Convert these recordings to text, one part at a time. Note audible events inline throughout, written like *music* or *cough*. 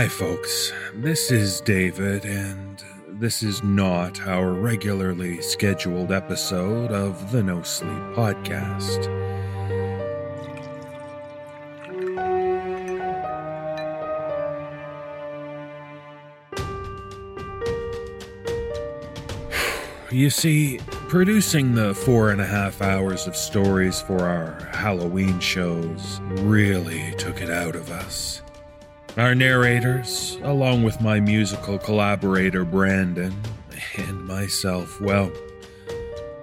Hi, folks. This is David, and this is not our regularly scheduled episode of the No Sleep Podcast. You see, producing the four and a half hours of stories for our Halloween shows really took it out of us. Our narrators, along with my musical collaborator Brandon, and myself, well,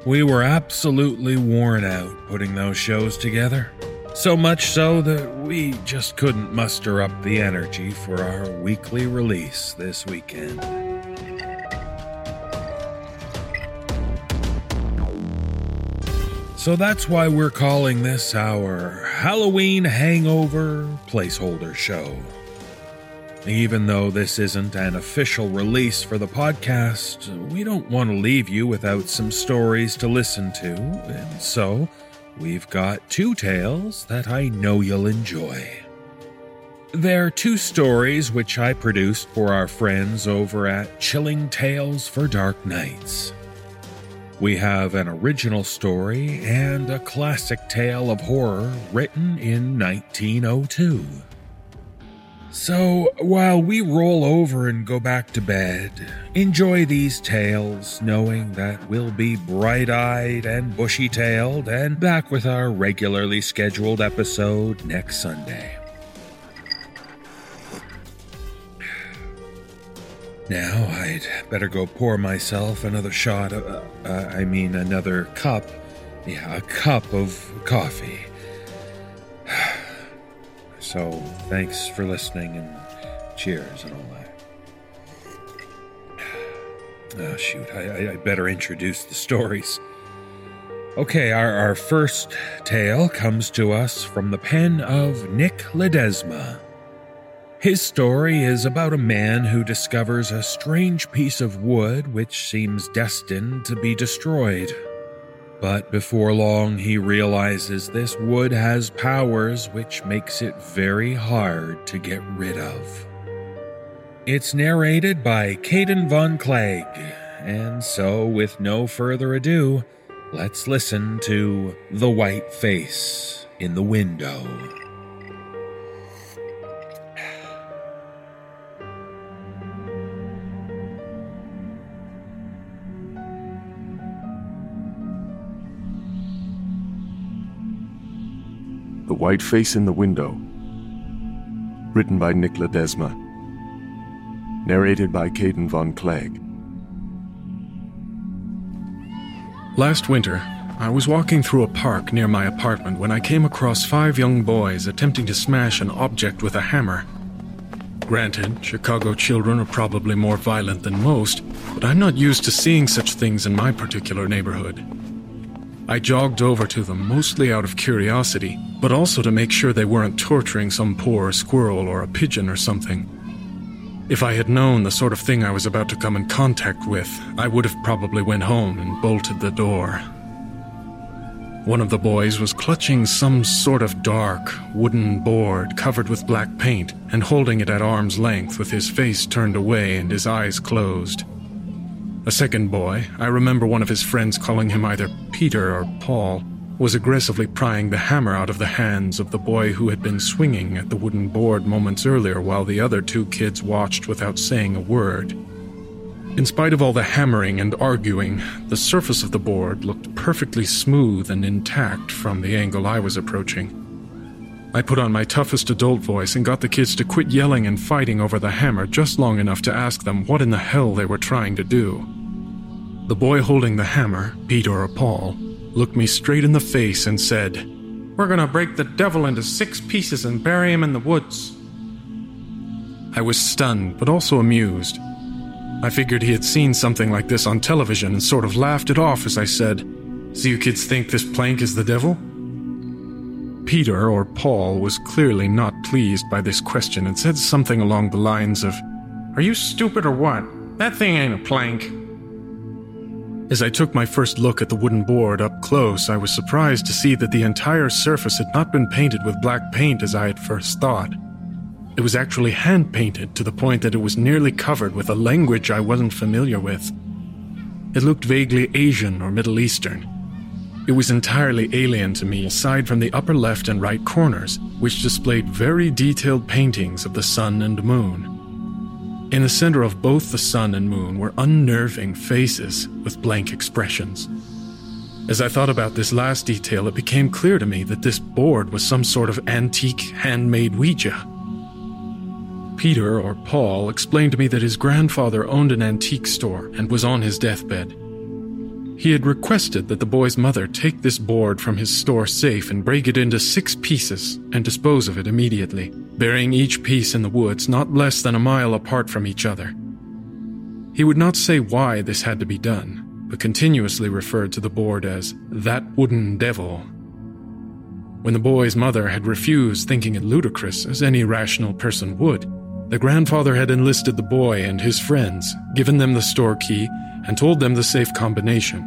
we were absolutely worn out putting those shows together. So much so that we just couldn't muster up the energy for our weekly release this weekend. So that's why we're calling this our Halloween Hangover Placeholder Show. Even though this isn't an official release for the podcast, we don't want to leave you without some stories to listen to, and so we've got two tales that I know you'll enjoy. They're two stories which I produced for our friends over at Chilling Tales for Dark Nights. We have an original story and a classic tale of horror written in 1902. So, while we roll over and go back to bed, enjoy these tales, knowing that we'll be bright eyed and bushy tailed and back with our regularly scheduled episode next Sunday. Now I'd better go pour myself another shot of, uh, uh, I mean, another cup. Yeah, a cup of coffee. *sighs* So, thanks for listening and cheers and all that. *sighs* Oh, shoot, I, I better introduce the stories. Okay, our, our first tale comes to us from the pen of Nick Ledesma. His story is about a man who discovers a strange piece of wood which seems destined to be destroyed. But before long, he realizes this wood has powers which makes it very hard to get rid of. It's narrated by Caden Von Clegg, and so, with no further ado, let's listen to The White Face in the Window. White Face in the Window. Written by Nick Ledesma. Narrated by Caden Von Clegg. Last winter, I was walking through a park near my apartment when I came across five young boys attempting to smash an object with a hammer. Granted, Chicago children are probably more violent than most, but I'm not used to seeing such things in my particular neighborhood. I jogged over to them mostly out of curiosity, but also to make sure they weren't torturing some poor squirrel or a pigeon or something. If I had known the sort of thing I was about to come in contact with, I would have probably went home and bolted the door. One of the boys was clutching some sort of dark, wooden board covered with black paint and holding it at arm's length with his face turned away and his eyes closed. A second boy, I remember one of his friends calling him either Peter or Paul, was aggressively prying the hammer out of the hands of the boy who had been swinging at the wooden board moments earlier while the other two kids watched without saying a word. In spite of all the hammering and arguing, the surface of the board looked perfectly smooth and intact from the angle I was approaching. I put on my toughest adult voice and got the kids to quit yelling and fighting over the hammer just long enough to ask them what in the hell they were trying to do. The boy holding the hammer, Peter or Paul, looked me straight in the face and said, We're gonna break the devil into six pieces and bury him in the woods. I was stunned, but also amused. I figured he had seen something like this on television and sort of laughed it off as I said, So you kids think this plank is the devil? Peter, or Paul, was clearly not pleased by this question and said something along the lines of, Are you stupid or what? That thing ain't a plank. As I took my first look at the wooden board up close, I was surprised to see that the entire surface had not been painted with black paint as I had first thought. It was actually hand painted to the point that it was nearly covered with a language I wasn't familiar with. It looked vaguely Asian or Middle Eastern. It was entirely alien to me, aside from the upper left and right corners, which displayed very detailed paintings of the sun and moon. In the center of both the sun and moon were unnerving faces with blank expressions. As I thought about this last detail, it became clear to me that this board was some sort of antique handmade Ouija. Peter, or Paul, explained to me that his grandfather owned an antique store and was on his deathbed. He had requested that the boy's mother take this board from his store safe and break it into six pieces and dispose of it immediately, burying each piece in the woods not less than a mile apart from each other. He would not say why this had to be done, but continuously referred to the board as that wooden devil. When the boy's mother had refused, thinking it ludicrous, as any rational person would, the grandfather had enlisted the boy and his friends, given them the store key, and told them the safe combination.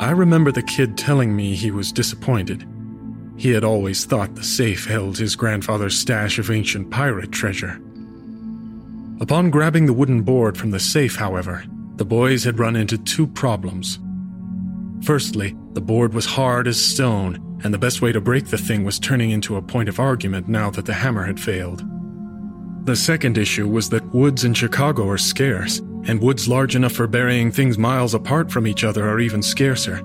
I remember the kid telling me he was disappointed. He had always thought the safe held his grandfather's stash of ancient pirate treasure. Upon grabbing the wooden board from the safe, however, the boys had run into two problems. Firstly, the board was hard as stone, and the best way to break the thing was turning into a point of argument now that the hammer had failed. The second issue was that woods in Chicago are scarce, and woods large enough for burying things miles apart from each other are even scarcer.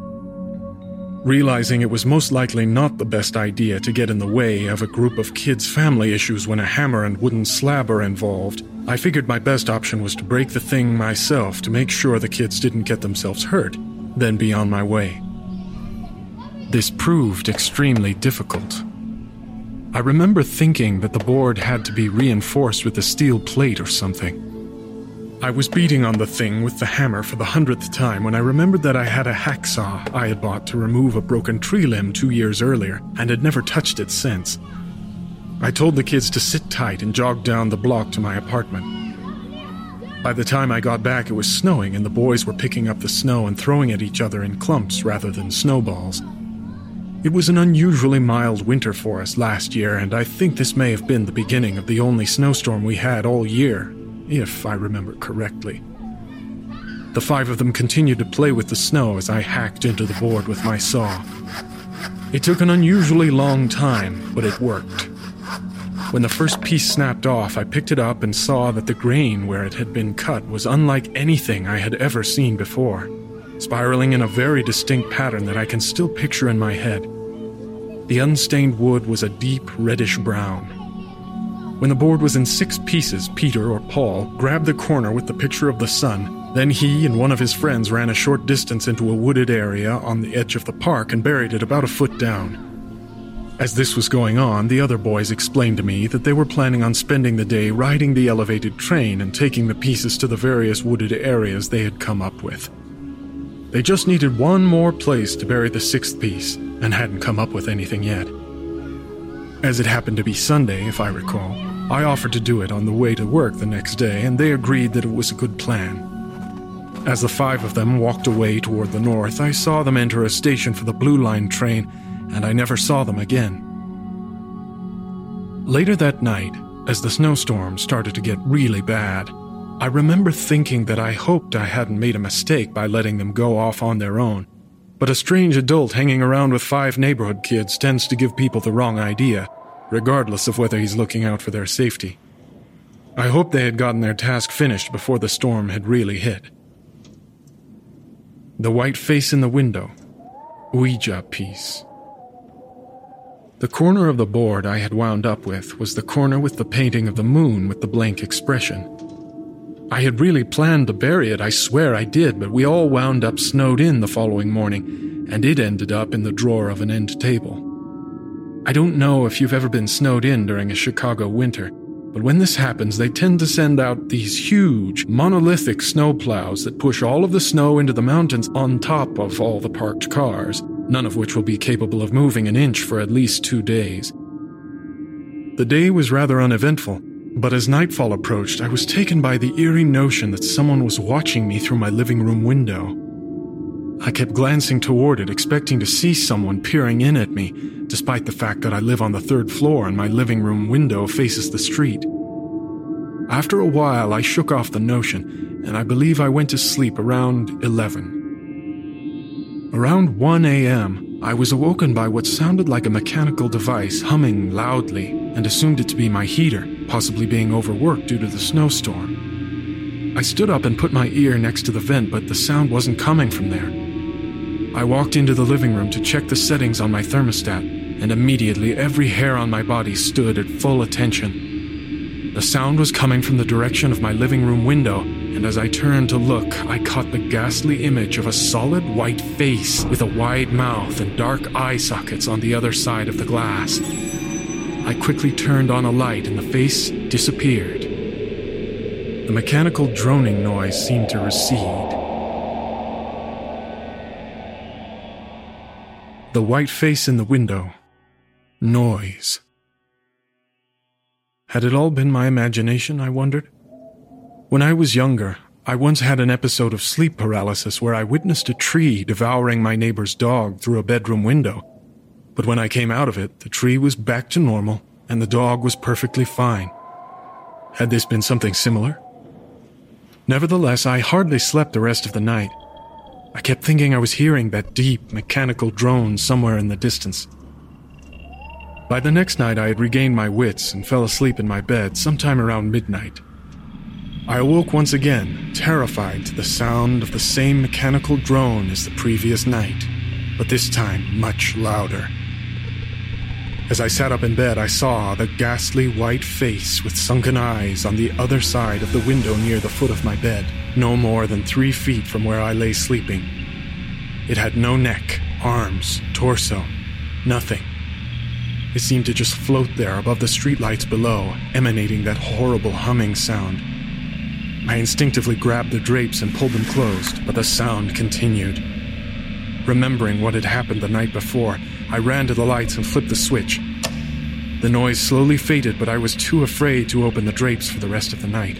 Realizing it was most likely not the best idea to get in the way of a group of kids' family issues when a hammer and wooden slab are involved, I figured my best option was to break the thing myself to make sure the kids didn't get themselves hurt, then be on my way. This proved extremely difficult. I remember thinking that the board had to be reinforced with a steel plate or something. I was beating on the thing with the hammer for the hundredth time when I remembered that I had a hacksaw I had bought to remove a broken tree limb two years earlier and had never touched it since. I told the kids to sit tight and jogged down the block to my apartment. By the time I got back, it was snowing, and the boys were picking up the snow and throwing at each other in clumps rather than snowballs. It was an unusually mild winter for us last year, and I think this may have been the beginning of the only snowstorm we had all year if I remember correctly. The five of them continued to play with the snow as I hacked into the board with my saw. It took an unusually long time, but it worked. When the first piece snapped off, I picked it up and saw that the grain where it had been cut was unlike anything I had ever seen before, spiraling in a very distinct pattern that I can still picture in my head. The unstained wood was a deep reddish brown, when the board was in six pieces, Peter, or Paul, grabbed the corner with the picture of the sun. Then he and one of his friends ran a short distance into a wooded area on the edge of the park and buried it about a foot down. As this was going on, the other boys explained to me that they were planning on spending the day riding the elevated train and taking the pieces to the various wooded areas they had come up with. They just needed one more place to bury the sixth piece and hadn't come up with anything yet. As it happened to be Sunday, if I recall, I offered to do it on the way to work the next day, and they agreed that it was a good plan. As the five of them walked away toward the north, I saw them enter a station for the Blue Line train, and I never saw them again. Later that night, as the snowstorm started to get really bad, I remember thinking that I hoped I hadn't made a mistake by letting them go off on their own but a strange adult hanging around with five neighborhood kids tends to give people the wrong idea, regardless of whether he's looking out for their safety. I hoped they had gotten their task finished before the storm had really hit. The white face in the window. Ouija piece. The corner of the board I had wound up with was the corner with the painting of the moon with the blank expression. I had really planned to bury it, I swear I did, but we all wound up snowed in the following morning, and it ended up in the drawer of an end table. I don't know if you've ever been snowed in during a Chicago winter, but when this happens, they tend to send out these huge, monolithic snow plows that push all of the snow into the mountains on top of all the parked cars, none of which will be capable of moving an inch for at least two days. The day was rather uneventful, but as nightfall approached, I was taken by the eerie notion that someone was watching me through my living room window. I kept glancing toward it, expecting to see someone peering in at me, despite the fact that I live on the third floor and my living room window faces the street. After a while, I shook off the notion, and I believe I went to sleep around 11. Around 1 a.m., I was awoken by what sounded like a mechanical device humming loudly and assumed it to be my heater, possibly being overworked due to the snowstorm. I stood up and put my ear next to the vent, but the sound wasn't coming from there. I walked into the living room to check the settings on my thermostat, and immediately every hair on my body stood at full attention. The sound was coming from the direction of my living room window, and as I turned to look, I caught the ghastly image of a solid white face with a wide mouth and dark eye sockets on the other side of the glass. I quickly turned on a light, and the face disappeared. The mechanical droning noise seemed to recede. The white face in the window. Noise. Had it all been my imagination, I wondered? When I was younger, I once had an episode of sleep paralysis where I witnessed a tree devouring my neighbor's dog through a bedroom window. But when I came out of it, the tree was back to normal and the dog was perfectly fine. Had this been something similar? Nevertheless, I hardly slept the rest of the night. I kept thinking I was hearing that deep, mechanical drone somewhere in the distance. By the next night, I had regained my wits and fell asleep in my bed sometime around midnight. I awoke once again, terrified to the sound of the same mechanical drone as the previous night, but this time much louder. As I sat up in bed, I saw the ghastly white face with sunken eyes on the other side of the window near the foot of my bed, no more than three feet from where I lay sleeping. It had no neck, arms, torso, nothing. It seemed to just float there above the streetlights below, emanating that horrible humming sound. I instinctively grabbed the drapes and pulled them closed, but the sound continued. Remembering what had happened the night before, I ran to the lights and flipped the switch. The noise slowly faded, but I was too afraid to open the drapes for the rest of the night.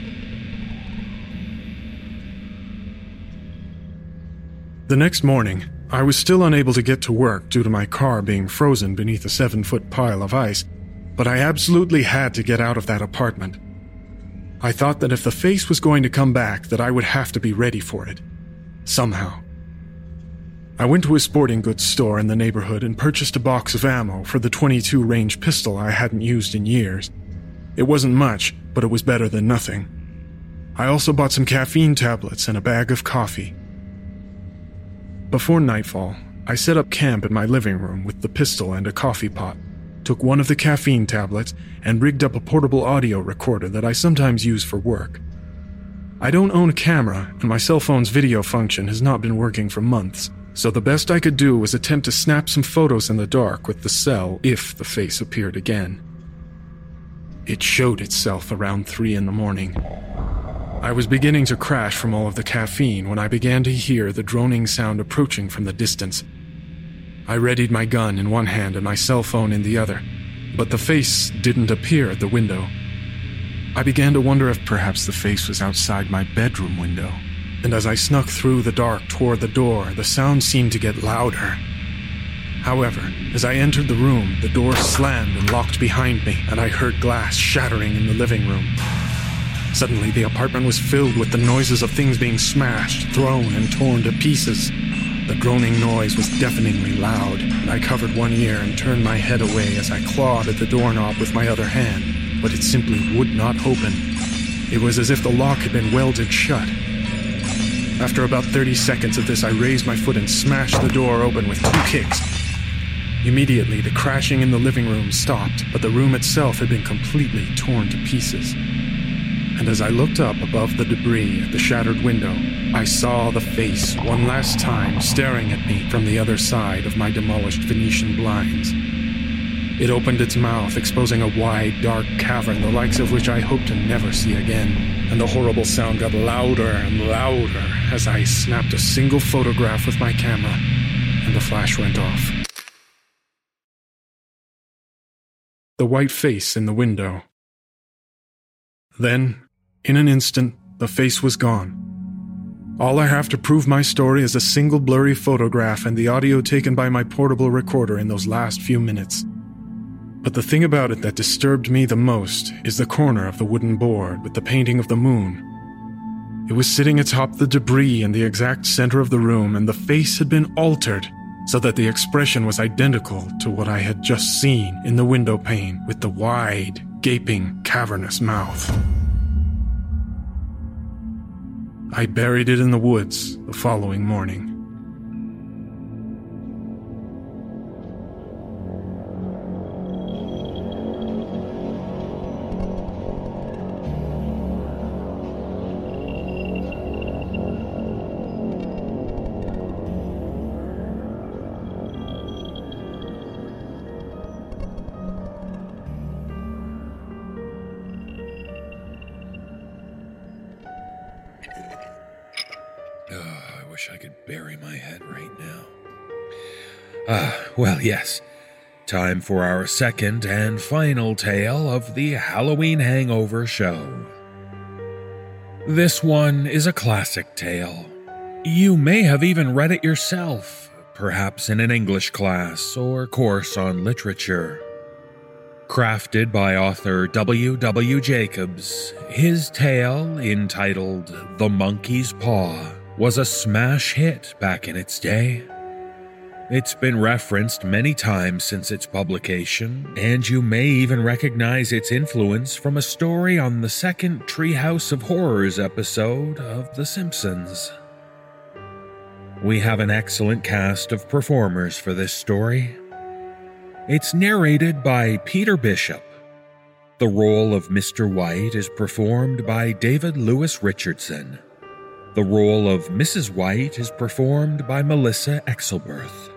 The next morning, I was still unable to get to work due to my car being frozen beneath a seven foot pile of ice, but I absolutely had to get out of that apartment. I thought that if the face was going to come back, that I would have to be ready for it. Somehow. I went to a sporting goods store in the neighborhood and purchased a box of ammo for the 22 range pistol I hadn't used in years. It wasn't much, but it was better than nothing. I also bought some caffeine tablets and a bag of coffee. Before nightfall, I set up camp in my living room with the pistol and a coffee pot, took one of the caffeine tablets, and rigged up a portable audio recorder that I sometimes use for work. I don't own a camera, and my cell phone's video function has not been working for months, so the best I could do was attempt to snap some photos in the dark with the cell if the face appeared again. It showed itself around 3 in the morning. I was beginning to crash from all of the caffeine when I began to hear the droning sound approaching from the distance. I readied my gun in one hand and my cell phone in the other, but the face didn't appear at the window. I began to wonder if perhaps the face was outside my bedroom window, and as I snuck through the dark toward the door, the sound seemed to get louder. However, as I entered the room, the door slammed and locked behind me, and I heard glass shattering in the living room. Suddenly, the apartment was filled with the noises of things being smashed, thrown, and torn to pieces. The droning noise was deafeningly loud, and I covered one ear and turned my head away as I clawed at the doorknob with my other hand, but it simply would not open. It was as if the lock had been welded shut. After about 30 seconds of this, I raised my foot and smashed the door open with two kicks. Immediately, the crashing in the living room stopped, but the room itself had been completely torn to pieces and as I looked up above the debris at the shattered window, I saw the face one last time staring at me from the other side of my demolished Venetian blinds. It opened its mouth, exposing a wide, dark cavern, the likes of which I hope to never see again, and the horrible sound got louder and louder as I snapped a single photograph with my camera, and the flash went off. The white face in the window. Then, in an instant, the face was gone. All I have to prove my story is a single blurry photograph and the audio taken by my portable recorder in those last few minutes. But the thing about it that disturbed me the most is the corner of the wooden board with the painting of the moon. It was sitting atop the debris in the exact center of the room, and the face had been altered so that the expression was identical to what I had just seen in the window pane with the wide, gaping, cavernous mouth. I buried it in the woods the following morning. Ah, well, yes. Time for our second and final tale of the Halloween Hangover show. This one is a classic tale. You may have even read it yourself, perhaps in an English class or course on literature. Crafted by author W. W. Jacobs, his tale, entitled The Monkey's Paw, was a smash hit back in its day. It's been referenced many times since its publication, and you may even recognize its influence from a story on the second Treehouse of Horrors episode of The Simpsons. We have an excellent cast of performers for this story. It's narrated by Peter Bishop. The role of Mr. White is performed by David Lewis Richardson. The role of Mrs. White is performed by Melissa Exelberth.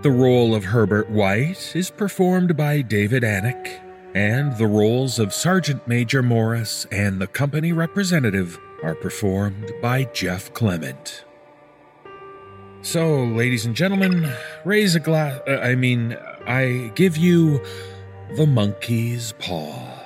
The role of Herbert White is performed by David Alnwick, and the roles of Sergeant Major Morris and the company representative are performed by Jeff Clement. So, ladies and gentlemen, raise a glass. Uh, I mean, I give you the monkey's paw.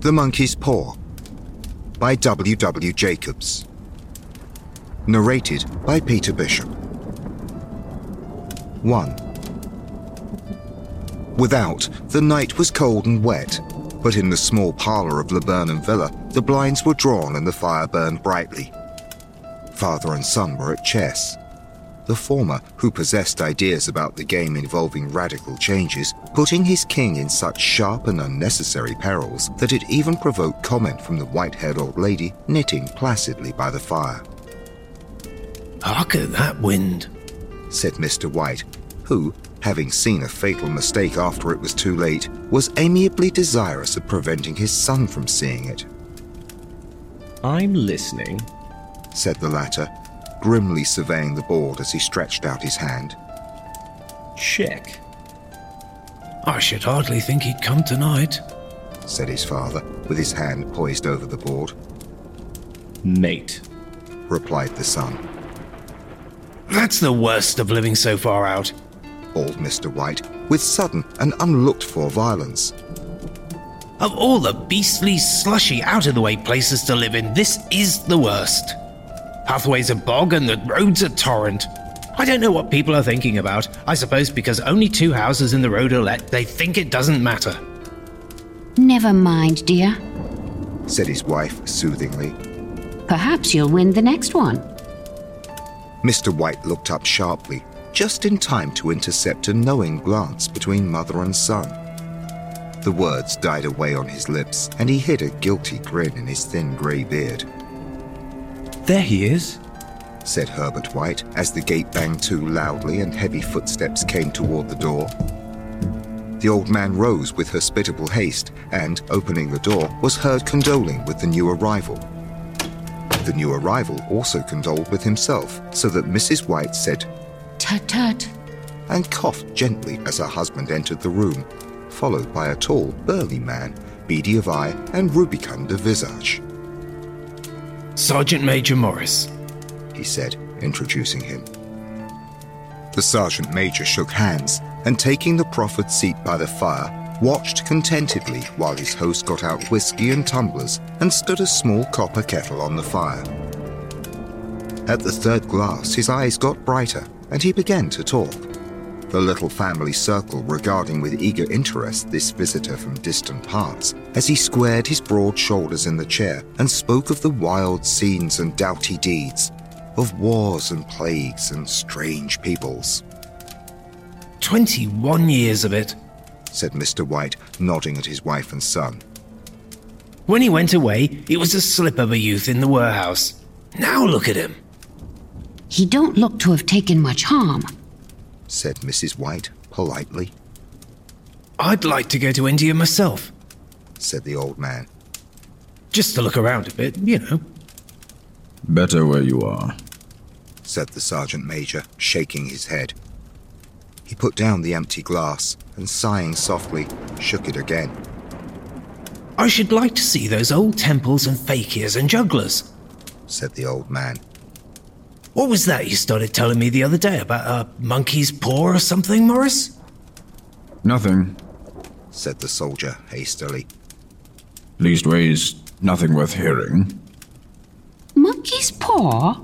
The Monkey's Paw by W. W. Jacobs. Narrated by Peter Bishop. 1. Without, the night was cold and wet, but in the small parlour of Laburnum Villa, the blinds were drawn and the fire burned brightly. Father and son were at chess the former, who possessed ideas about the game involving radical changes, putting his king in such sharp and unnecessary perils that it even provoked comment from the white haired old lady knitting placidly by the fire. Hark at that wind, said Mr. White, who, having seen a fatal mistake after it was too late, was amiably desirous of preventing his son from seeing it. I'm listening, said the latter, grimly surveying the board as he stretched out his hand. Check. I should hardly think he'd come tonight, said his father, with his hand poised over the board. Mate, replied the son. That's the worst of living so far out, bawled Mr. White, with sudden and unlooked for violence. Of all the beastly, slushy, out of the way places to live in, this is the worst pathways are bog and the roads are torrent. I don't know what people are thinking about. I suppose because only two houses in the road are let, they think it doesn't matter. Never mind, dear, said his wife soothingly. Perhaps you'll win the next one. Mr. White looked up sharply, just in time to intercept a knowing glance between mother and son. The words died away on his lips, and he hid a guilty grin in his thin grey beard. There he is, said Herbert White as the gate banged to loudly and heavy footsteps came toward the door. The old man rose with hospitable haste and, opening the door, was heard condoling with the new arrival. The new arrival also condoled with himself, so that Mrs. White said, Tut tut, and coughed gently as her husband entered the room, followed by a tall, burly man, beady of eye and rubicund of visage. Sergeant Major Morris. he said, introducing him. The sergeant major shook hands and, taking the proffered seat by the fire, watched contentedly while his host got out whiskey and tumblers and stood a small copper kettle on the fire. At the third glass, his eyes got brighter and he began to talk. The little family circle regarding with eager interest this visitor from distant parts as he squared his broad shoulders in the chair and spoke of the wild scenes and doughty deeds, of wars and plagues and strange peoples. 21 years of it. said Mr. White, nodding at his wife and son. When he went away, he was a slip of a youth in the warehouse. Now look at him. He don't look to have taken much harm. Said Mrs. White politely, I'd like to go to India myself, said the old man. just to look around a bit, you know. Better where you are. said the sergeant major, shaking his head. He put down the empty glass and, sighing softly, shook it again. I should like to see those old temples and fakirs and jugglers. said the old man. What was that you started telling me the other day about a monkey's paw or something, Morris? Nothing. said the soldier hastily. Leastways, nothing worth hearing. Monkey's paw?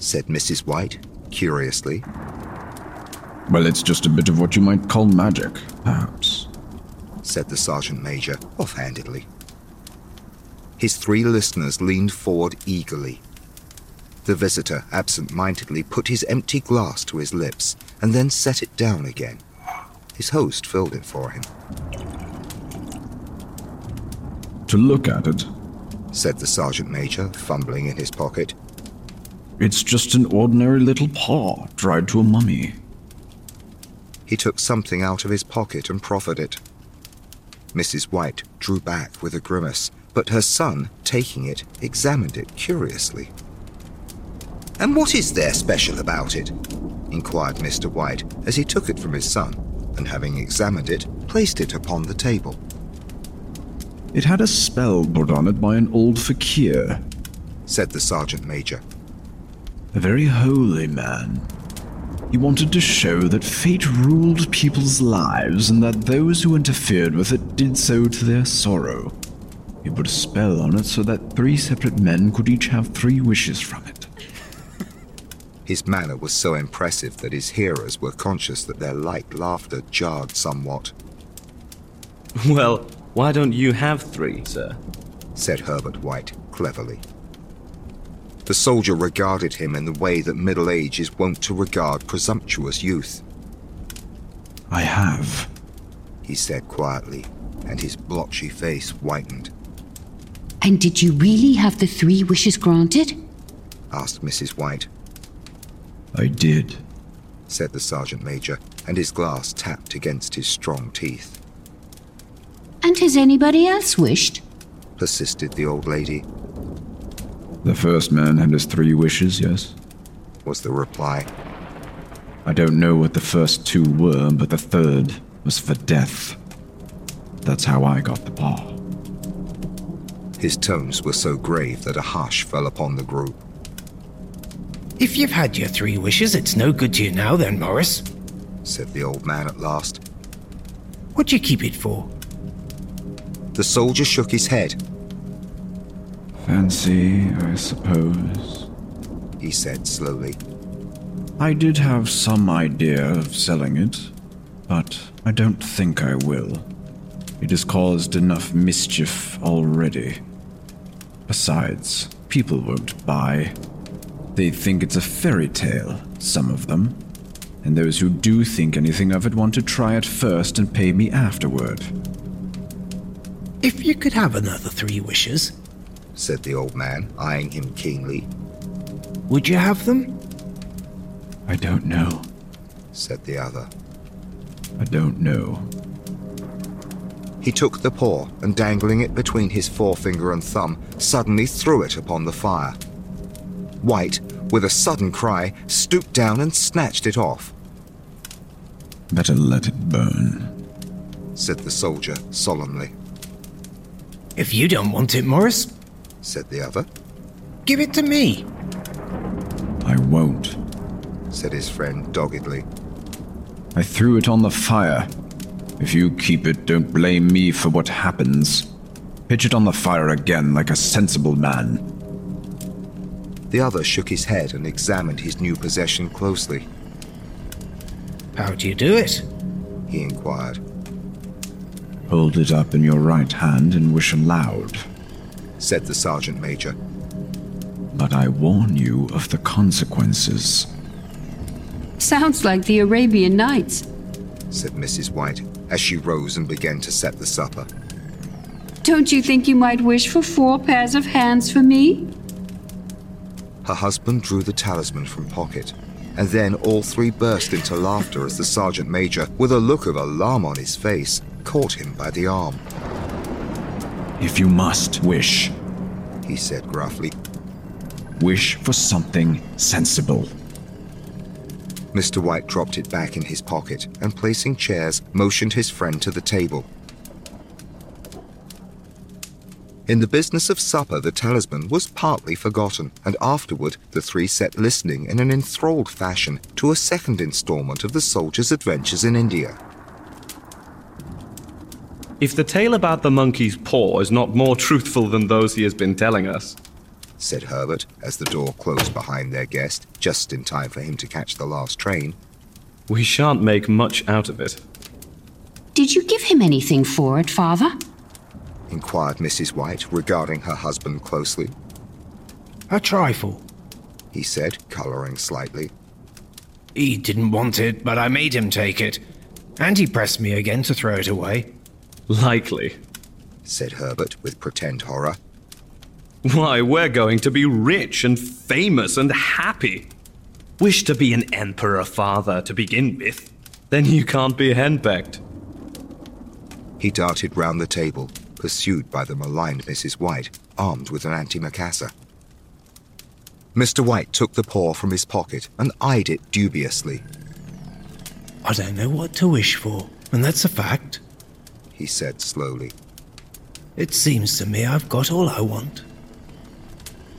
said Mrs. White, curiously. Well, it's just a bit of what you might call magic, perhaps. said the sergeant major offhandedly. His three listeners leaned forward eagerly. The visitor absent mindedly put his empty glass to his lips and then set it down again. His host filled it for him, To look at it, said the sergeant major, fumbling in his pocket. it's just an ordinary little paw dried to a mummy. He took something out of his pocket and proffered it. Mrs. White drew back with a grimace, but her son, taking it, examined it curiously. And what is there special about it? inquired Mr. White as he took it from his son, and having examined it, placed it upon the table. It had a spell put on it by an old fakir, said the sergeant major. a very holy man. He wanted to show that fate ruled people's lives and that those who interfered with it did so to their sorrow. He put a spell on it so that three separate men could each have three wishes from it. His manner was so impressive that his hearers were conscious that their light laughter jarred somewhat, Well, why don't you have three, sir? said Herbert White cleverly. The soldier regarded him in the way that middle age is wont to regard presumptuous youth. I have. he said quietly, and his blotchy face whitened. And did you really have the three wishes granted? asked Mrs. White, I did. said the sergeant major, and his glass tapped against his strong teeth. And has anybody else wished? Persisted the old lady, The first man had his three wishes, yes? was the reply. I don't know what the first two were, but the third was for death. That's how I got the paw. His tones were so grave that a hush fell upon the group. If you've had your three wishes, it's no good to you now, then, Morris. said the old man at last. What do you keep it for? The soldier shook his head, Fancy, I suppose. he said slowly. I did have some idea of selling it, but I don't think I will. It has caused enough mischief already. Besides, people won't buy. They think it's a fairy tale, some of them. And those who do think anything of it want to try it first and pay me afterward. If you could have another three wishes, said the old man, eyeing him keenly, would you have them? I don't know. said the other. I don't know. He took the paw and, dangling it between his forefinger and thumb, suddenly threw it upon the fire. White, with a sudden cry, stooped down and snatched it off, Better let it burn. said the soldier solemnly, If you don't want it, Morris. said the other. Give it to me. I won't, said his friend doggedly. I threw it on the fire. If you keep it, don't blame me for what happens. Pitch it on the fire again like a sensible man. The other shook his head and examined his new possession closely. How do you do it? He inquired. Hold it up in your right hand and wish aloud, said the sergeant major. But I warn you of the consequences. Sounds like the Arabian Nights, said Mrs. White as she rose and began to set the supper. Don't you think you might wish for four pairs of hands for me? Her husband drew the talisman from pocket, and then all three burst into laughter as the sergeant major, with a look of alarm on his face, caught him by the arm. If you must wish, he said gruffly, wish for something sensible. Mr. White dropped it back in his pocket and, placing chairs, motioned his friend to the table. In the business of supper, the talisman was partly forgotten, and afterward the three sat listening in an enthralled fashion to a second installment of the soldier's adventures in India. If the tale about the monkey's paw is not more truthful than those he has been telling us, said Herbert as the door closed behind their guest, just in time for him to catch the last train. We shan't make much out of it. Did you give him anything for it, father? Inquired Mrs. White, regarding her husband closely. A trifle, he said, colouring slightly. He didn't want it, but I made him take it. And he pressed me again to throw it away. Likely, said Herbert with pretend horror. Why, we're going to be rich and famous and happy. Wish to be an emperor father to begin with. Then you can't be henpecked. He darted round the table, pursued by the maligned Mrs. White, armed with an antimacassar. Mr. White took the paw from his pocket and eyed it dubiously. I don't know what to wish for, and that's a fact, he said slowly. It seems to me I've got all I want.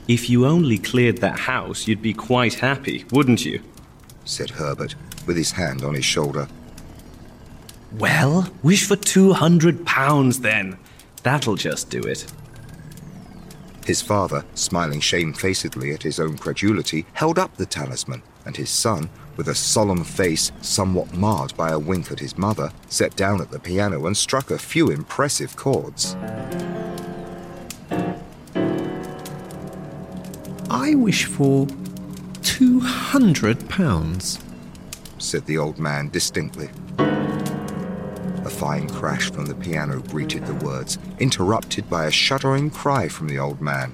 If you only cleared that house, you'd be quite happy, wouldn't you? said Herbert, with his hand on his shoulder. Well, wish for two hundred pounds then. That'll just do it. His father, smiling shamefacedly at his own credulity, held up the talisman, and his son, with a solemn face somewhat marred by a wink at his mother, sat down at the piano and struck a few impressive chords. I wish for two hundred pounds, said the old man distinctly. A fine crash from the piano greeted the words, interrupted by a shuddering cry from the old man.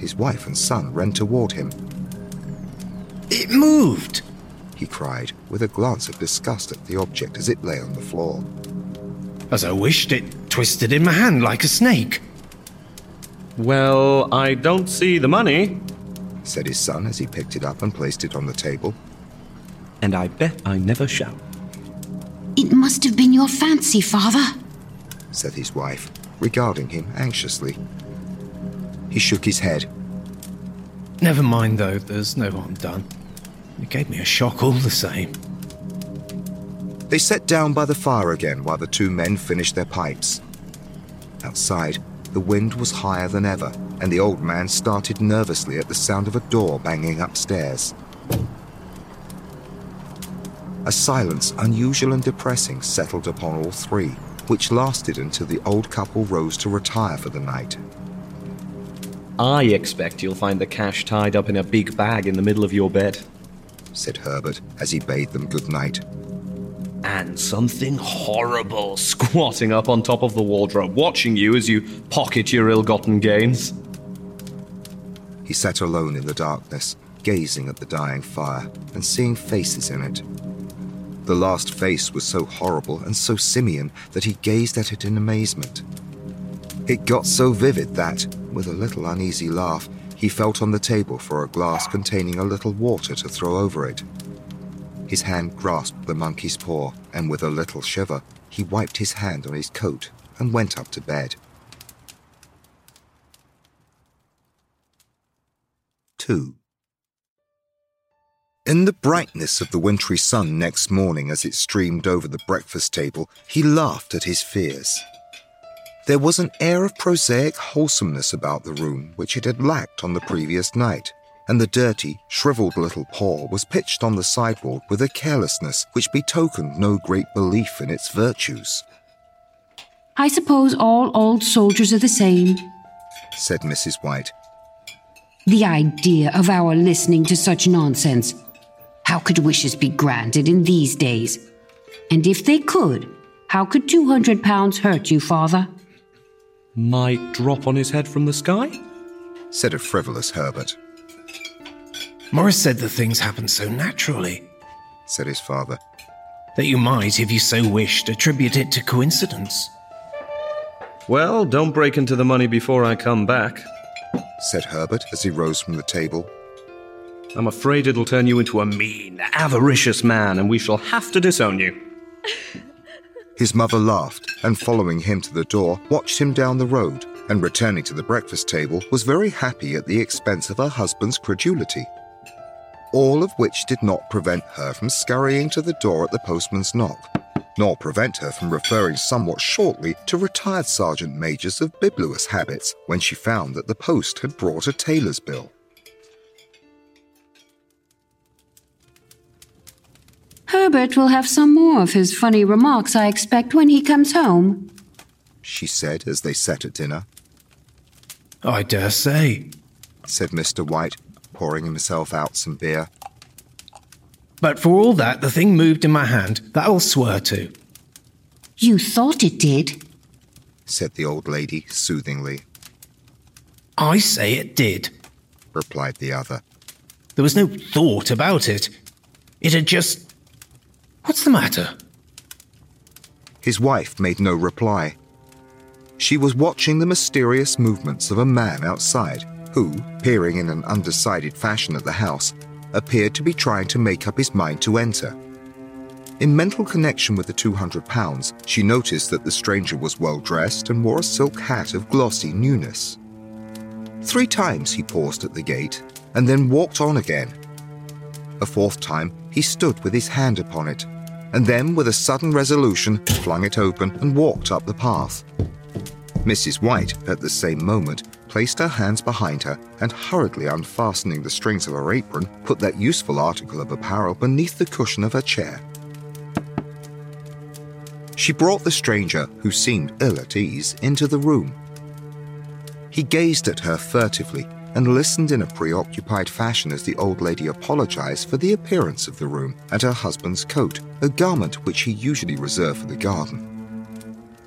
His wife and son ran toward him. It moved, he cried, with a glance of disgust at the object as it lay on the floor. As I wished, it twisted in my hand like a snake. Well, I don't see the money, said his son as he picked it up and placed it on the table. And I bet I never shall. It must have been your fancy, father, said his wife, regarding him anxiously. He shook his head. Never mind, though, there's no harm done. It gave me a shock all the same. They sat down by the fire again while the two men finished their pipes. Outside, the wind was higher than ever, and the old man started nervously at the sound of a door banging upstairs. A silence unusual and depressing settled upon all three, which lasted until the old couple rose to retire for the night. I expect you'll find the cash tied up in a big bag in the middle of your bed, said Herbert as he bade them good night. And something horrible squatting up on top of the wardrobe, watching you as you pocket your ill gotten gains. He sat alone in the darkness, gazing at the dying fire and seeing faces in it. The last face was so horrible and so simian that he gazed at it in amazement. It got so vivid that, with a little uneasy laugh, he felt on the table for a glass containing a little water to throw over it. His hand grasped the monkey's paw, and with a little shiver, he wiped his hand on his coat and went up to bed. too. In the brightness of the wintry sun next morning as it streamed over the breakfast table, he laughed at his fears. There was an air of prosaic wholesomeness about the room which it had lacked on the previous night, and the dirty, shriveled little paw was pitched on the sideboard with a carelessness which betokened no great belief in its virtues. I suppose all old soldiers are the same, said Mrs. White. The idea of our listening to such nonsense. How could wishes be granted in these days? And if they could, how could two hundred pounds hurt you, father? Might drop on his head from the sky? said a frivolous Herbert. Morris said that things happen so naturally, said his father, that you might, if you so wished, attribute it to coincidence. Well, don't break into the money before I come back, said Herbert as he rose from the table. I'm afraid it'll turn you into a mean, avaricious man, and we shall have to disown you. *laughs* His mother laughed, and following him to the door, watched him down the road, and returning to the breakfast table, was very happy at the expense of her husband's credulity. All of which did not prevent her from scurrying to the door at the postman's knock, nor prevent her from referring somewhat shortly to retired sergeant majors of bibulous habits when she found that the post had brought a tailor's bill. Herbert will have some more of his funny remarks, I expect, when he comes home, she said as they sat at dinner. I dare say, said Mr. White, pouring himself out some beer. But for all that, the thing moved in my hand, that I'll swear to. You thought it did, said the old lady soothingly. I say it did, replied the other. There was no thought about it. It had just What's the matter? His wife made no reply. She was watching the mysterious movements of a man outside who, peering in an undecided fashion at the house, appeared to be trying to make up his mind to enter. In mental connection with the £200, she noticed that the stranger was well dressed and wore a silk hat of glossy newness. Three times he paused at the gate and then walked on again. A fourth time, he stood with his hand upon it and then, with a sudden resolution, flung it open and walked up the path. Mrs. White, at the same moment, placed her hands behind her and, hurriedly unfastening the strings of her apron, put that useful article of apparel beneath the cushion of her chair. She brought the stranger, who seemed ill at ease, into the room. He gazed at her furtively and listened in a preoccupied fashion as the old lady apologized for the appearance of the room and her husband's coat, a garment which he usually reserved for the garden.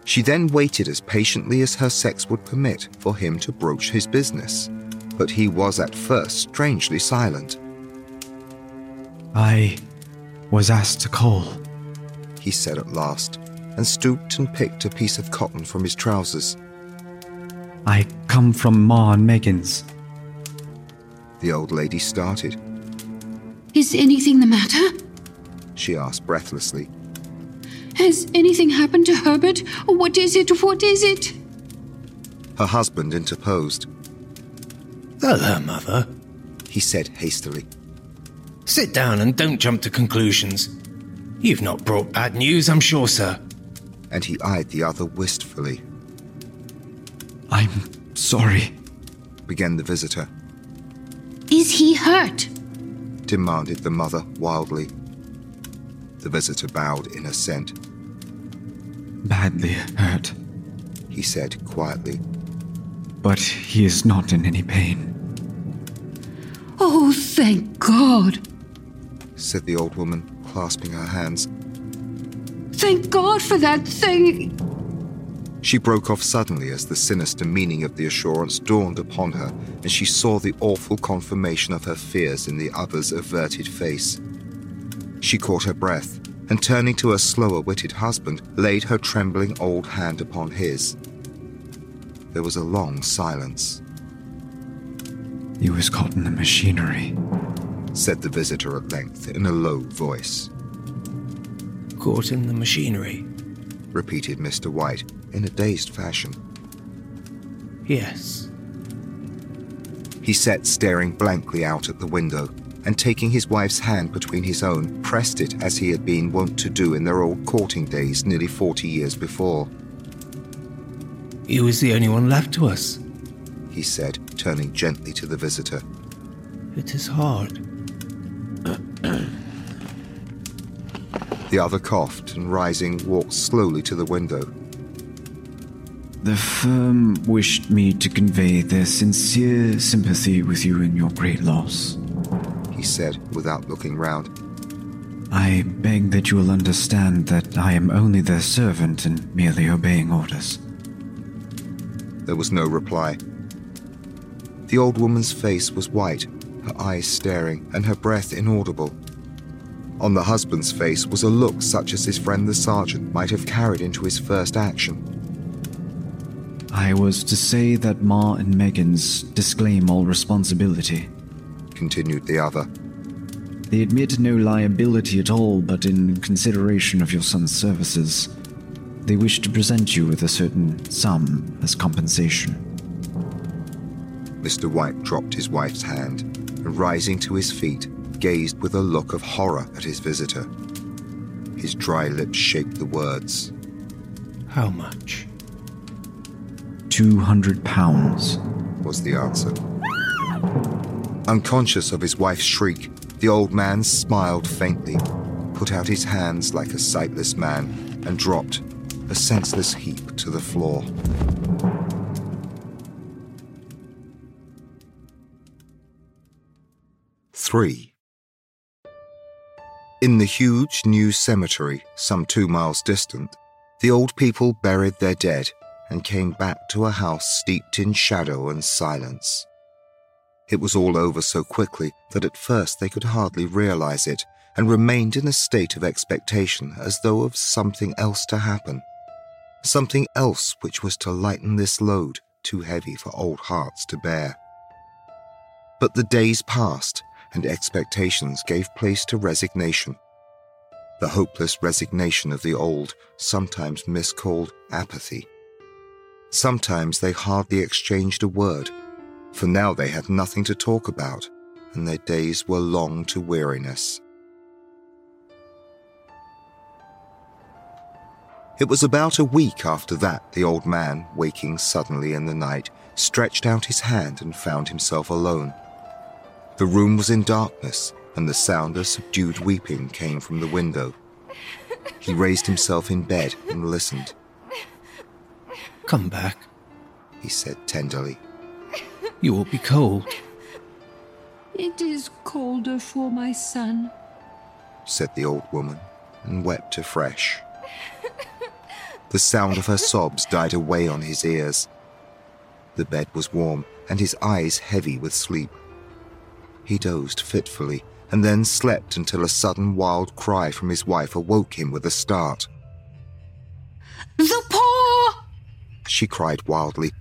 She then waited as patiently as her sex would permit for him to broach his business, but he was at first strangely silent. I was asked to call, he said at last, and stooped and picked a piece of cotton from his trousers. I come from Maw and Meggins. The old lady started. Is anything the matter? She asked breathlessly. Has anything happened to Herbert? What is it? What is it? Her husband interposed. Hello, Mother, he said hastily. Sit down and don't jump to conclusions. You've not brought bad news, I'm sure, sir. And he eyed the other wistfully. I'm sorry, began the visitor. Is he hurt? demanded the mother wildly. The visitor bowed in assent. Badly hurt, he said quietly. But he is not in any pain. Oh, thank God, said the old woman, clasping her hands. Thank God for that thing. She broke off suddenly as the sinister meaning of the assurance dawned upon her, and she saw the awful confirmation of her fears in the other's averted face. She caught her breath, and turning to her slower witted husband, laid her trembling old hand upon his. There was a long silence. You was caught in the machinery, said the visitor at length in a low voice. Caught in the machinery, repeated Mr. White in a dazed fashion. Yes. He sat staring blankly out at the window and taking his wife's hand between his own, pressed it as he had been wont to do in their old courting days nearly 40 years before. You was the only one left to us. He said, turning gently to the visitor. It is hard. *clears throat* The other coughed and, rising, walked slowly to the window. The firm wished me to convey their sincere sympathy with you in your great loss. He said without looking round. I beg that you will understand that I am only their servant and merely obeying orders. There was no reply. The old woman's face was white, her eyes staring, and her breath inaudible. On the husband's face was a look such as his friend the sergeant might have carried into his first action. I was to say that Maw and Meggins disclaim all responsibility, continued the other. They admit no liability at all, but in consideration of your son's services, they wish to present you with a certain sum as compensation. Mr. White dropped his wife's hand and, rising to his feet, gazed with a look of horror at his visitor. His dry lips shaped the words. How much? Two hundred pounds, was the answer. Unconscious of his wife's shriek, the old man smiled faintly, put out his hands like a sightless man, and dropped, a senseless heap, to the floor. Three. In the huge new cemetery, some two miles distant, the old people buried their dead and came back to a house steeped in shadow and silence. It was all over so quickly that at first they could hardly realize it and remained in a state of expectation as though of something else to happen. Something else which was to lighten this load too heavy for old hearts to bear. But the days passed and expectations gave place to resignation. The hopeless resignation of the old, sometimes miscalled apathy. Sometimes they hardly exchanged a word, for now they had nothing to talk about, and their days were long to weariness. It was about a week after that the old man, waking suddenly in the night, stretched out his hand and found himself alone. The room was in darkness, and the sound of subdued weeping came from the window. He raised himself in bed and listened. Come back, he said tenderly. You will be cold. It is colder for my son, said the old woman, and wept afresh. The sound of her sobs died away on his ears. The bed was warm, and his eyes heavy with sleep. He dozed fitfully and then slept until a sudden wild cry from his wife awoke him with a start. The paw! She cried wildly.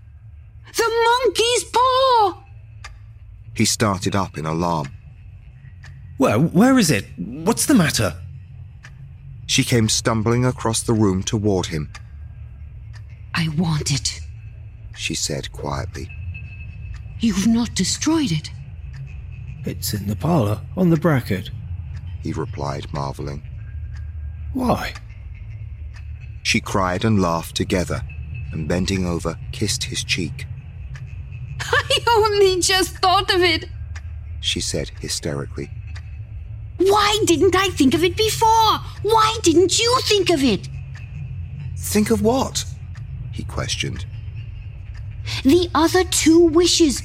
The monkey's paw! He started up in alarm. Where, where is it? What's the matter? She came stumbling across the room toward him. I want it, she said quietly. You've not destroyed it. It's in the parlour, on the bracket, he replied, marvelling. Why? She cried and laughed together, and bending over, kissed his cheek. *laughs* I only just thought of it, she said hysterically. Why didn't I think of it before? Why didn't you think of it? Think of what? he questioned. The other two wishes,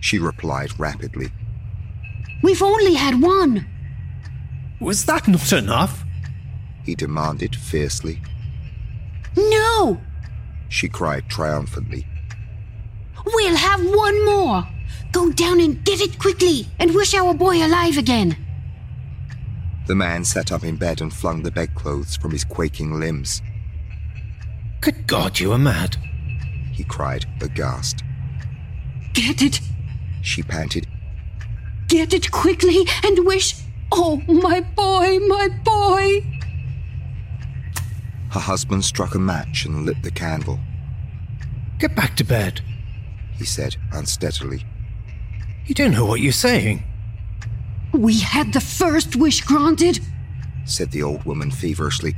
she replied rapidly. We've only had one. Was that not enough? He demanded fiercely. No! She cried triumphantly. We'll have one more. Go down and get it quickly and wish our boy alive again. The man sat up in bed and flung the bedclothes from his quaking limbs. Good God, you are mad! He cried, aghast. Get it! She panted. Get it quickly and wish. Oh, my boy, my boy! Her husband struck a match and lit the candle. Get back to bed, he said unsteadily. You don't know what you're saying. We had the first wish granted. said the old woman feverishly.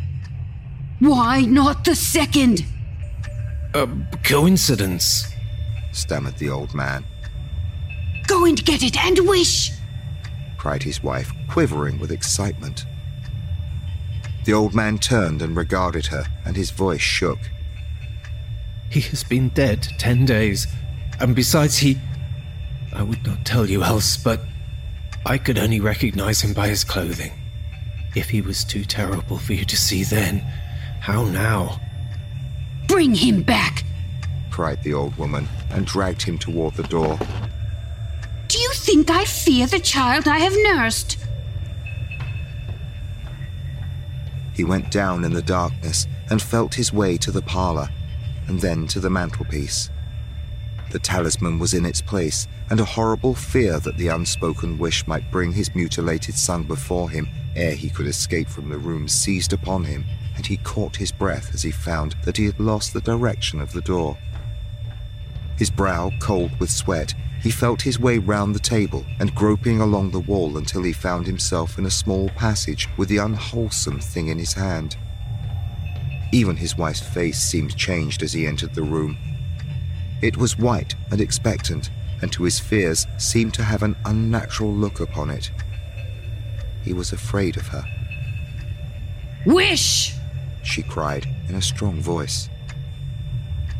Why not the second? A coincidence. stammered the old man. Go and get it and wish. cried his wife, quivering with excitement. The old man turned and regarded her, and his voice shook. He has been dead ten days, and besides, he. I would not tell you else, but I could only recognize him by his clothing. If he was too terrible for you to see then, how now? Bring him back. cried the old woman, and dragged him toward the door. Think I fear the child I have nursed? He went down in the darkness and felt his way to the parlor, and then to the mantelpiece. The talisman was in its place, and a horrible fear that the unspoken wish might bring his mutilated son before him ere he could escape from the room seized upon him, and he caught his breath as he found that he had lost the direction of the door. His brow cold with sweat, he felt his way round the table and groping along the wall until he found himself in a small passage with the unwholesome thing in his hand. Even his wife's face seemed changed as he entered the room. It was white and expectant, and to his fears seemed to have an unnatural look upon it. He was afraid of her. Wish! She cried in a strong voice.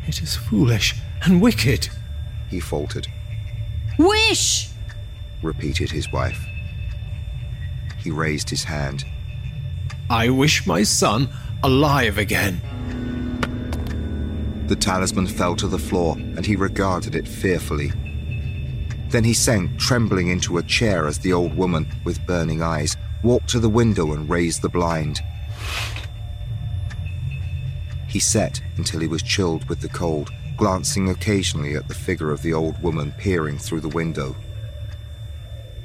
It is foolish and wicked. He faltered, Wish! repeated his wife. He raised his hand. I wish my son alive again. The talisman fell to the floor, and he regarded it fearfully. Then he sank trembling into a chair as the old woman, with burning eyes, walked to the window and raised the blind. He sat until he was chilled with the cold, glancing occasionally at the figure of the old woman peering through the window.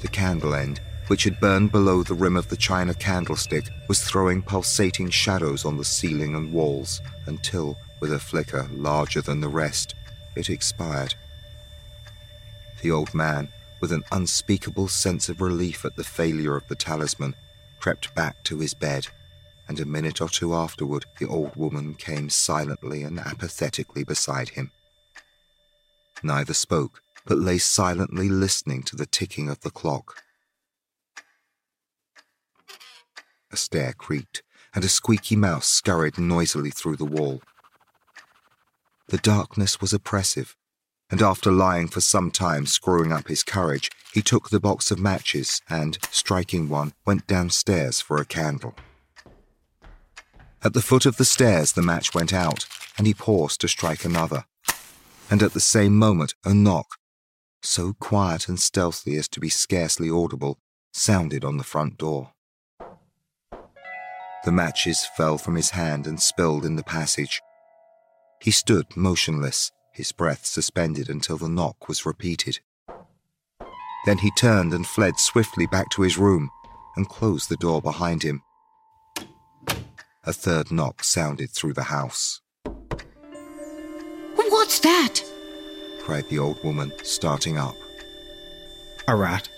The candle end, which had burned below the rim of the china candlestick, was throwing pulsating shadows on the ceiling and walls until, with a flicker larger than the rest, it expired. The old man, with an unspeakable sense of relief at the failure of the talisman, crept back to his bed, and a minute or two afterward the old woman came silently and apathetically beside him. Neither spoke, but lay silently listening to the ticking of the clock. A stair creaked, and a squeaky mouse scurried noisily through the wall. The darkness was oppressive, and after lying for some time screwing up his courage, he took the box of matches and, striking one, went downstairs for a candle. At the foot of the stairs, the match went out, and he paused to strike another. And at the same moment, a knock, so quiet and stealthy as to be scarcely audible, sounded on the front door. The matches fell from his hand and spilled in the passage. He stood motionless, his breath suspended until the knock was repeated. Then he turned and fled swiftly back to his room and closed the door behind him. A third knock sounded through the house. What's that? cried the old woman, starting up. A rat.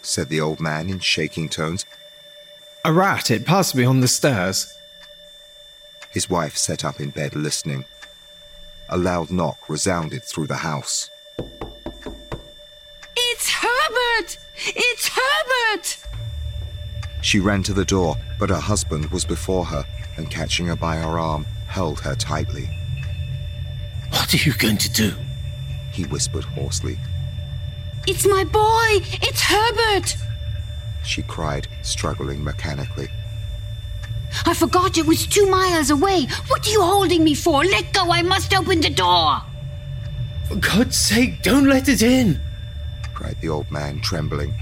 Said the old man in shaking tones. A rat. It passed me on the stairs. His wife sat up in bed listening. A loud knock resounded through the house. It's Herbert! It's Herbert! She ran to the door, but her husband was before her and, catching her by her arm, held her tightly. What are you going to do? He whispered hoarsely. It's my boy! It's Herbert! She cried, struggling mechanically. I forgot it was two miles away. What are you holding me for? Let go, I must open the door! For God's sake, don't let it in! cried the old man, trembling.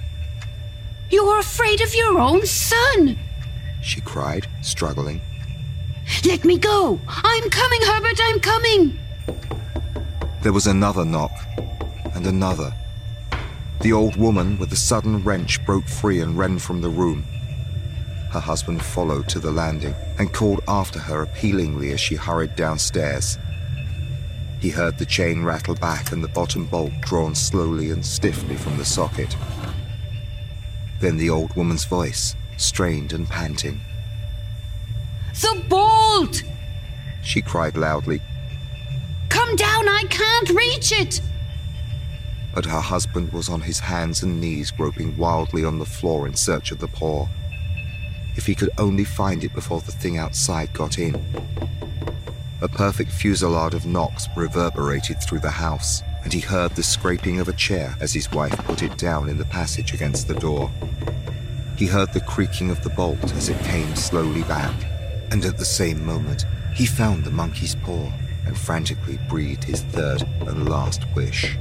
You're afraid of your own son! She cried, struggling. Let me go! I'm coming, Herbert, I'm coming! There was another knock, and another. The old woman, with a sudden wrench, broke free and ran from the room. Her husband followed to the landing and called after her appealingly as she hurried downstairs. He heard the chain rattle back and the bottom bolt drawn slowly and stiffly from the socket. Then the old woman's voice, strained and panting. The bolt! She cried loudly, Come down, I can't reach it! but her husband was on his hands and knees groping wildly on the floor in search of the paw. If he could only find it before the thing outside got in. A perfect fusillade of knocks reverberated through the house, and he heard the scraping of a chair as his wife put it down in the passage against the door. He heard the creaking of the bolt as it came slowly back, and at the same moment, he found the monkey's paw and frantically breathed his third and last wish.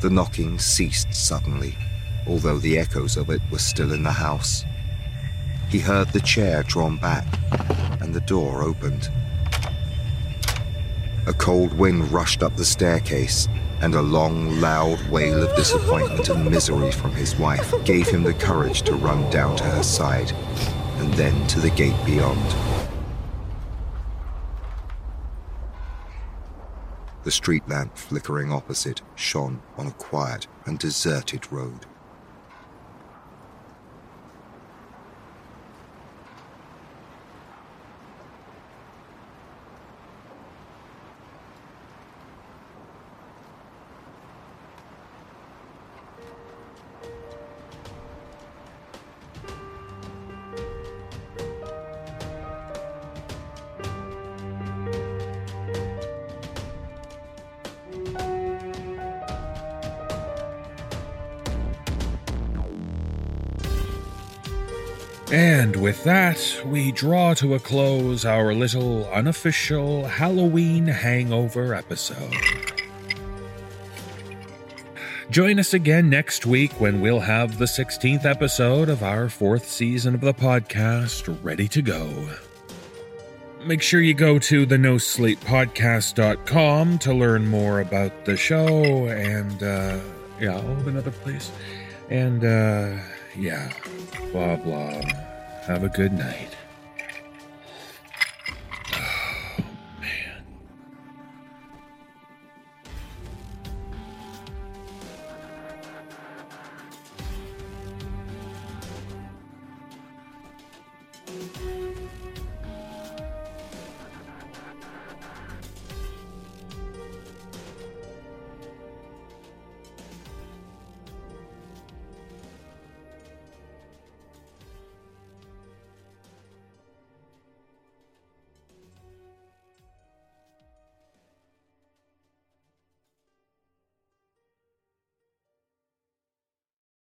The knocking ceased suddenly, although the echoes of it were still in the house. He heard the chair drawn back and the door opened. A cold wind rushed up the staircase, and a long, loud wail of disappointment and misery from his wife gave him the courage to run down to her side and then to the gate beyond. The street lamp flickering opposite shone on a quiet and deserted road. And with that, we draw to a close our little unofficial Halloween hangover episode. Join us again next week when we'll have the 16th episode of our fourth season of the podcast ready to go. Make sure you go to the no sleep podcast.com to learn more about the show and, uh, yeah, oh, another place. And, uh, yeah, blah, blah. Have a good night.